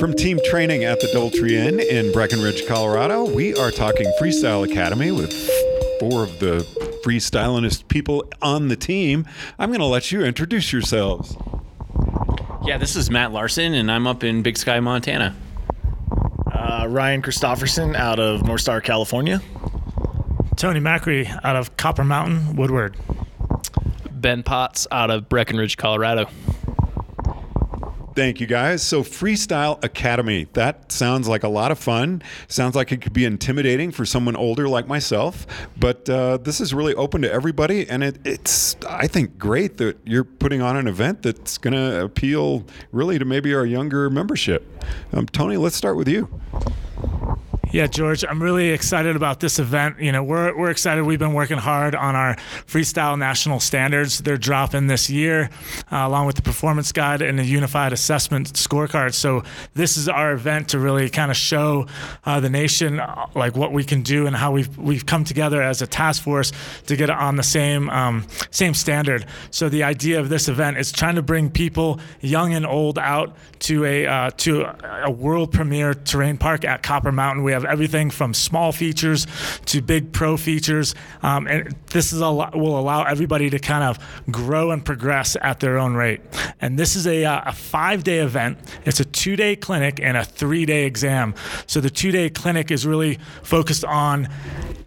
From team training at the DoubleTree Inn in Breckenridge, Colorado, we are talking Freestyle Academy with four of the freestylingest people on the team. I'm going to let you introduce yourselves. Yeah, this is Matt Larson, and I'm up in Big Sky, Montana. Uh, Ryan Christofferson out of Northstar, California. Tony Macri out of Copper Mountain, Woodward. Ben Potts out of Breckenridge, Colorado. Thank you guys. So, Freestyle Academy, that sounds like a lot of fun. Sounds like it could be intimidating for someone older like myself, but uh, this is really open to everybody. And it, it's, I think, great that you're putting on an event that's going to appeal really to maybe our younger membership. Um, Tony, let's start with you. Yeah, George, I'm really excited about this event. You know, we're, we're excited. We've been working hard on our freestyle national standards. They're dropping this year, uh, along with the performance guide and the unified assessment scorecard. So this is our event to really kind of show uh, the nation uh, like what we can do and how we've we've come together as a task force to get on the same um, same standard. So the idea of this event is trying to bring people, young and old, out to a uh, to a world premiere terrain park at Copper Mountain. We have have everything from small features to big pro features, um, and this is a will allow everybody to kind of grow and progress at their own rate. And this is a, uh, a five-day event. It's a two-day clinic and a three-day exam. So the two-day clinic is really focused on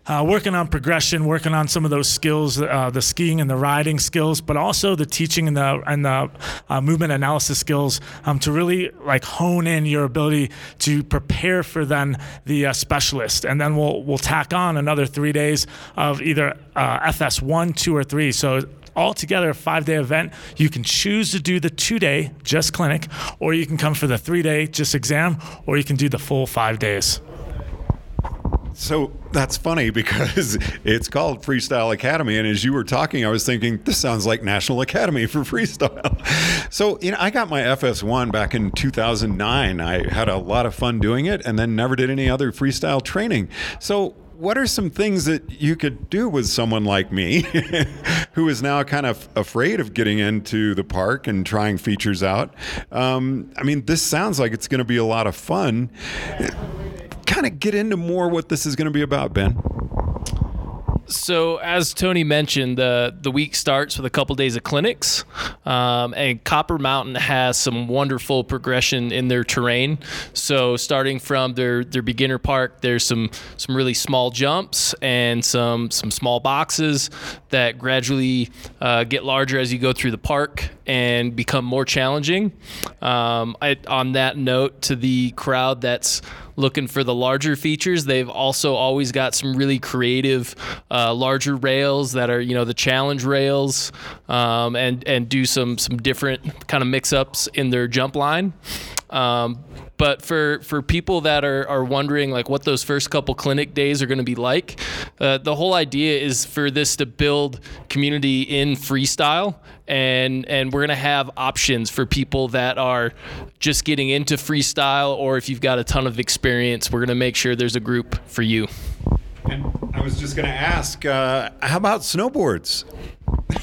uh, working on progression, working on some of those skills, uh, the skiing and the riding skills, but also the teaching and the and the uh, movement analysis skills um, to really like hone in your ability to prepare for then the specialist, and then we'll we'll tack on another three days of either uh, FS one, two, or three. So altogether a five day event. You can choose to do the two day just clinic, or you can come for the three day just exam, or you can do the full five days. So that's funny because it's called Freestyle Academy. And as you were talking, I was thinking, this sounds like National Academy for Freestyle. So, you know, I got my FS1 back in 2009. I had a lot of fun doing it and then never did any other freestyle training. So, what are some things that you could do with someone like me who is now kind of afraid of getting into the park and trying features out? Um, I mean, this sounds like it's going to be a lot of fun kind of get into more what this is going to be about, Ben? So, as Tony mentioned, the the week starts with a couple days of clinics, um, and Copper Mountain has some wonderful progression in their terrain. So, starting from their their beginner park, there's some some really small jumps and some some small boxes that gradually uh, get larger as you go through the park and become more challenging. Um, I, on that note, to the crowd that's looking for the larger features. They've also always got some really creative, uh, larger rails that are you know the challenge rails, um, and and do some some different kind of mix ups in their jump line. Um, but for for people that are, are wondering like what those first couple clinic days are going to be like, uh, the whole idea is for this to build community in freestyle, and and we're going to have options for people that are just getting into freestyle, or if you've got a ton of experience, we're going to make sure there's a group for you. And I was just going to ask, uh, how about snowboards?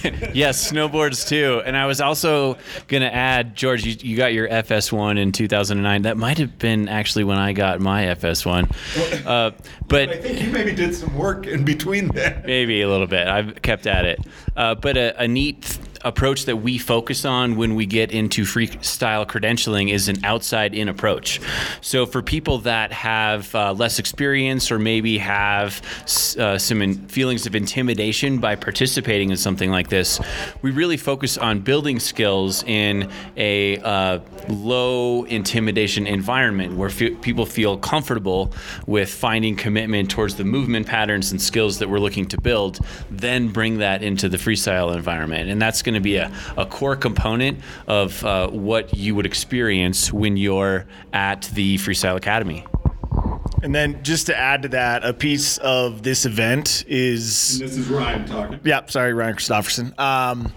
yes, snowboards too. And I was also going to add, George, you, you, got your FS1 in 2009. That might have been actually when I got my FS1. Uh, but I think you maybe did some work in between that. Maybe a little bit. I've kept at it. Uh, but a, a neat approach that we focus on when we get into freestyle credentialing is an outside in approach. So for people that have uh, less experience or maybe have uh, some in- feelings of intimidation by participating in something like this, we really focus on building skills in a uh, low intimidation environment where people feel comfortable with finding commitment towards the movement patterns and skills that we're looking to build, then bring that into the freestyle environment. And that's going to be a, a core component of uh, what you would experience when you're at the Freestyle Academy. And then just to add to that, a piece of this event is. And this is Ryan talking. Yeah, sorry, Ryan Christofferson. Um,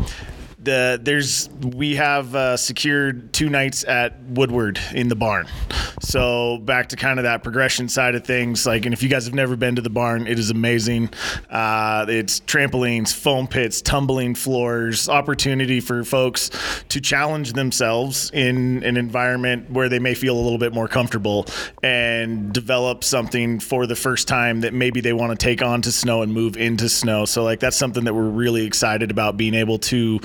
the there's we have uh, secured two nights at Woodward in the barn. So back to kind of that progression side of things. Like, and if you guys have never been to the barn, it is amazing. Uh, it's trampolines, foam pits, tumbling floors, opportunity for folks to challenge themselves in an environment where they may feel a little bit more comfortable and develop something for the first time that maybe they want to take on to snow and move into snow. So like that's something that we're really excited about being able to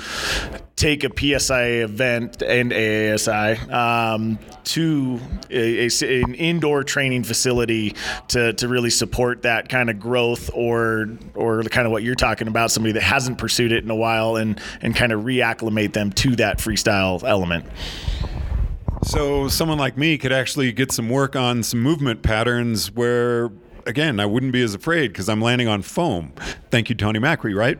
take a PSI event and AASI um, to a, a, an indoor training facility to, to really support that kind of growth or or the kind of what you're talking about, somebody that hasn't pursued it in a while and and kind of reacclimate them to that freestyle element. So someone like me could actually get some work on some movement patterns where again, I wouldn't be as afraid because I'm landing on foam. Thank you, Tony Macri, right?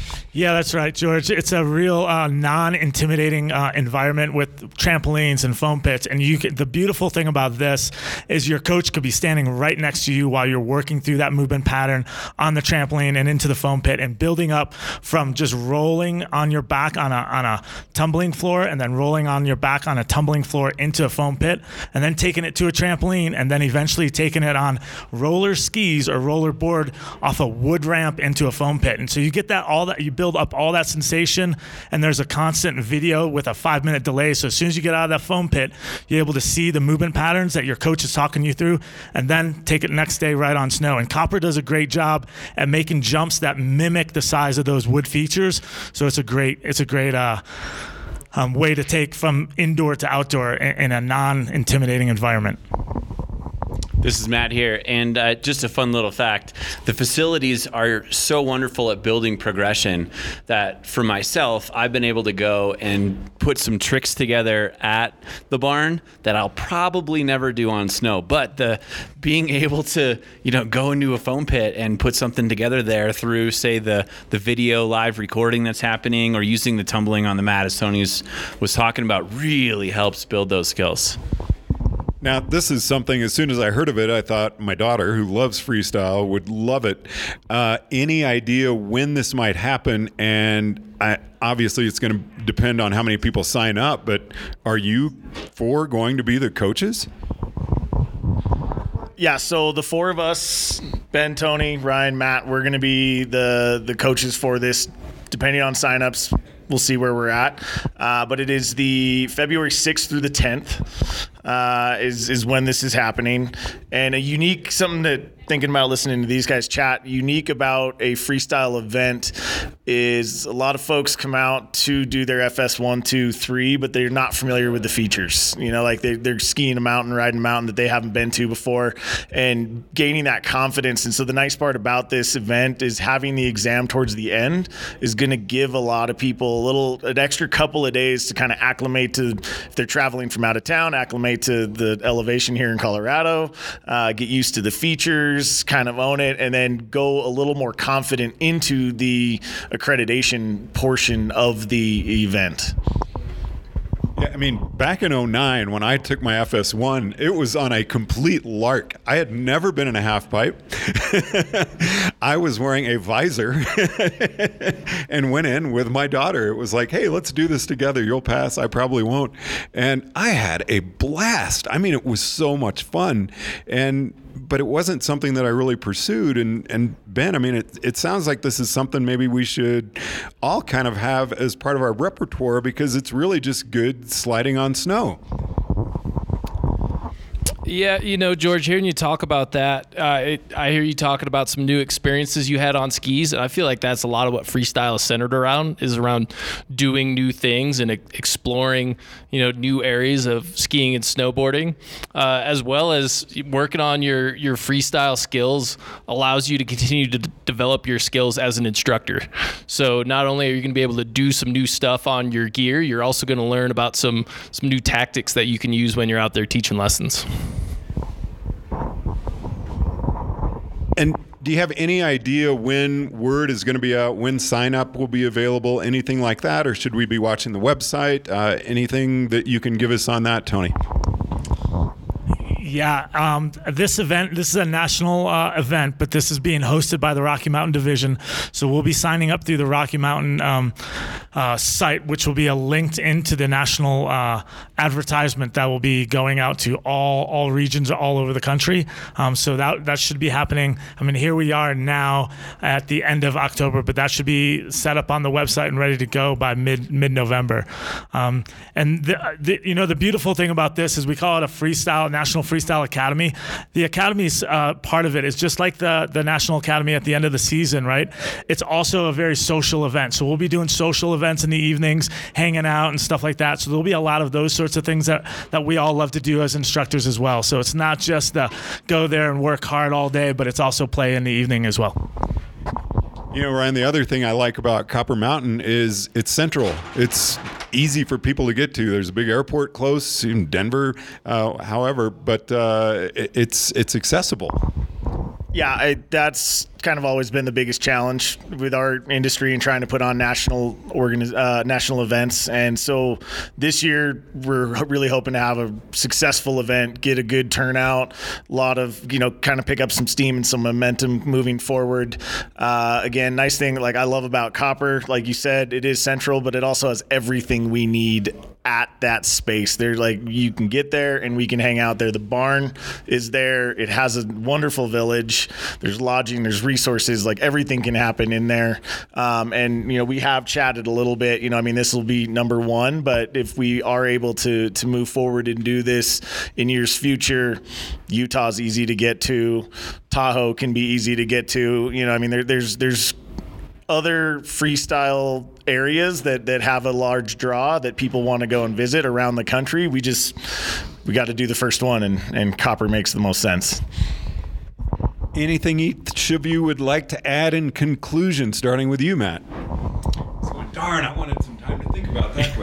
Yeah, that's right, George. It's a real uh, non-intimidating uh, environment with trampolines and foam pits, and you can, the beautiful thing about this is your coach could be standing right next to you while you're working through that movement pattern on the trampoline and into the foam pit, and building up from just rolling on your back on a on a tumbling floor, and then rolling on your back on a tumbling floor into a foam pit, and then taking it to a trampoline, and then eventually taking it on roller skis or roller board off a wood ramp into a foam pit, and so you get that all that you build up all that sensation and there's a constant video with a five minute delay. So as soon as you get out of that foam pit you're able to see the movement patterns that your coach is talking you through and then take it next day right on snow. And copper does a great job at making jumps that mimic the size of those wood features. So it's a great it's a great uh, um, way to take from indoor to outdoor in, in a non-intimidating environment This is Matt here, and uh, just a fun little fact: the facilities are so wonderful at building progression that, for myself, I've been able to go and put some tricks together at the barn that I'll probably never do on snow. But the being able to, you know, go into a foam pit and put something together there through, say, the the video live recording that's happening, or using the tumbling on the mat, as Tony was, was talking about, really helps build those skills. Now, this is something, as soon as I heard of it, I thought my daughter, who loves freestyle, would love it. Uh, any idea when this might happen? And I, obviously, it's going to depend on how many people sign up, but are you four going to be the coaches? Yeah, so the four of us, Ben, Tony, Ryan, Matt, we're going to be the the coaches for this. Depending on signups, we'll see where we're at. Uh, but it is the February 6th through the 10th uh, is is when this is happening, and a unique something that thinking about listening to these guys chat. Unique about a freestyle event is a lot of folks come out to do their FS one, two, three, but they're not familiar with the features. You know, like they, they're skiing a mountain, riding a mountain that they haven't been to before, and gaining that confidence. And so the nice part about this event is having the exam towards the end is going to give a lot of people a little an extra couple of days to kind of acclimate to if they're traveling from out of town, acclimate to the elevation here in Colorado, uh, get used to the features kind of own it, and then go a little more confident into the accreditation portion of the event. Yeah, I mean, back in 09, when I took my FS1, it was on a complete lark. I had never been in a half pipe. I was wearing a visor and went in with my daughter. It was like, hey, let's do this together. You'll pass. I probably won't. And I had a blast. I mean, it was so much fun. And but it wasn't something that I really pursued. And and Ben, I mean, it it sounds like this is something maybe we should all kind of have as part of our repertoire because it's really just good sliding on snow. Yeah, you know, George, hearing you talk about that, uh, it, I hear you talking about some new experiences you had on skis, and I feel like that's a lot of what freestyle is centered around is around doing new things and exploring, you know, new areas of skiing and snowboarding, uh, as well as working on your your freestyle skills allows you to continue to d- develop your skills as an instructor. So not only are you going to be able to do some new stuff on your gear, you're also going to learn about some some new tactics that you can use when you're out there teaching lessons. And do you have any idea when word is going to be out, when sign up will be available, anything like that? Or should we be watching the website? Uh, anything that you can give us on that, Tony? Yeah, um, this event, this is a national uh, event, but this is being hosted by the Rocky Mountain Division. So we'll be signing up through the Rocky Mountain um, uh, site, which will be a linked into the national uh, advertisement that will be going out to all all regions all over the country. Um, so that that should be happening. I mean, here we are now at the end of October, but that should be set up on the website and ready to go by mid mid November. Um, and the, the, you know the beautiful thing about this is we call it a freestyle National Freestyle Academy. The academy's uh, part of it is just like the the National Academy at the end of the season, right? It's also a very social event. So we'll be doing social events in the evenings, hanging out and stuff like that. So there'll be a lot of those sorts of things that that we all love to do as instructors as well. So it's not just the go there and work hard all day, but it's also play in the evening as well. You know, Ryan, the other thing I like about Copper Mountain is it's central. It's easy for people to get to. There's a big airport close in Denver, uh, however, but uh, it's it's accessible. Yeah, I, that's kind of always been the biggest challenge with our industry and trying to put on national organiz- uh, national events. And so this year we're really hoping to have a successful event, get a good turnout, a lot of you know kind of pick up some steam and some momentum moving forward. Uh, again, nice thing like I love about Copper, like you said, it is central, but it also has everything we need at that space. There's like you can get there and we can hang out there. The barn is there. It has a wonderful village. There's lodging. There's resources. Like everything can happen in there. Um, and you know we have chatted a little bit. You know I mean this will be number one, but if we are able to to move forward and do this in years future, Utah's easy to get to. Tahoe can be easy to get to. You know I mean there, there's there's other freestyle areas that that have a large draw that people want to go and visit around the country. We just we got to do the first one, and and Copper makes the most sense. Anything each of you would like to add in conclusion, starting with you, Matt? So, darn, I wanted some time to think about that question.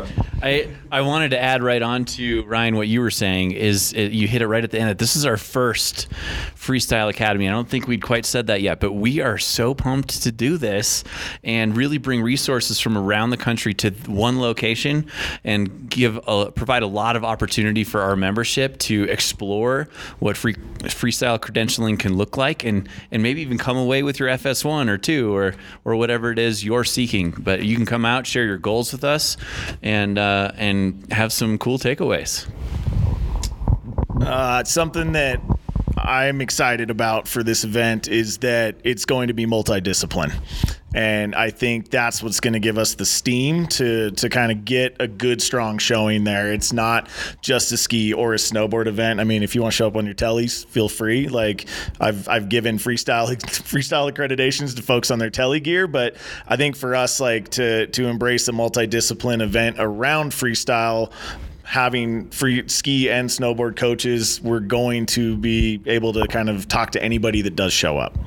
I, I wanted to add right on to Ryan what you were saying is it, you hit it right at the end. That this is our first freestyle academy. I don't think we'd quite said that yet, but we are so pumped to do this and really bring resources from around the country to one location and give a, provide a lot of opportunity for our membership to explore what free, freestyle credentialing can look like and and maybe even come away with your FS1 or two or or whatever it is you're seeking. But you can come out, share your goals with us, and uh, and have some cool takeaways. Uh, it's something that I'm excited about for this event is that it's going to be multidiscipline. And I think that's what's going to give us the steam to to kind of get a good strong showing there. It's not just a ski or a snowboard event. I mean, if you want to show up on your tellies, feel free. Like I've I've given freestyle freestyle accreditations to folks on their telly gear, but I think for us like to to embrace a multidiscipline event around freestyle having free ski and snowboard coaches, we're going to be able to kind of talk to anybody that does show up.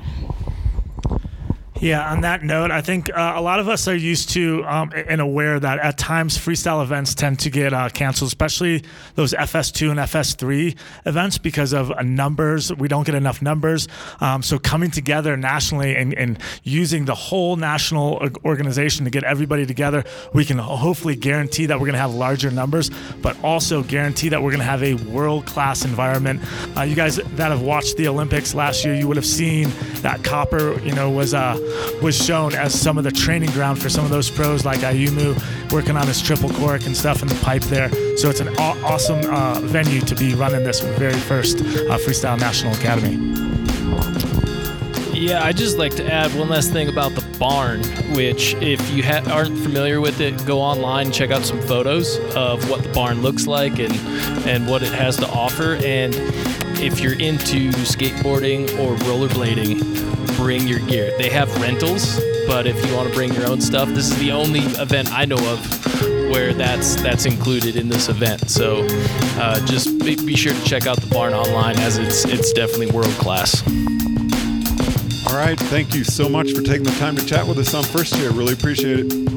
Yeah, on that note, I think uh, a lot of us are used to um, and aware that at times freestyle events tend to get uh, canceled, especially those FS2 and FS3 events because of uh, numbers. We don't get enough numbers. Um, so coming together nationally and, and, using the whole national organization to get everybody together, we can hopefully guarantee that we're going to have larger numbers, but also guarantee that we're going to have a world class environment. Uh, you guys that have watched the Olympics last year, you would have seen that Copper, you know, was a uh, was shown as some of the training ground for some of those pros like Ayumu working on his triple cork and stuff in the pipe there. So it's an aw- awesome uh, venue to be running this very first uh, Freestyle National Academy. Yeah, I'd just like to add one last thing about the barn, which if you ha- aren't familiar with it, go online and check out some photos of what the barn looks like and and what it has to offer. And if you're into skateboarding or rollerblading, bring your gear. They have rentals, but if you want to bring your own stuff, this is the only event I know of where that's that's included in this event. So uh, just be, be sure to check out the barn online as it's it's definitely world class. All right. Thank you so much for taking the time to chat with us on First Chair. Really appreciate it.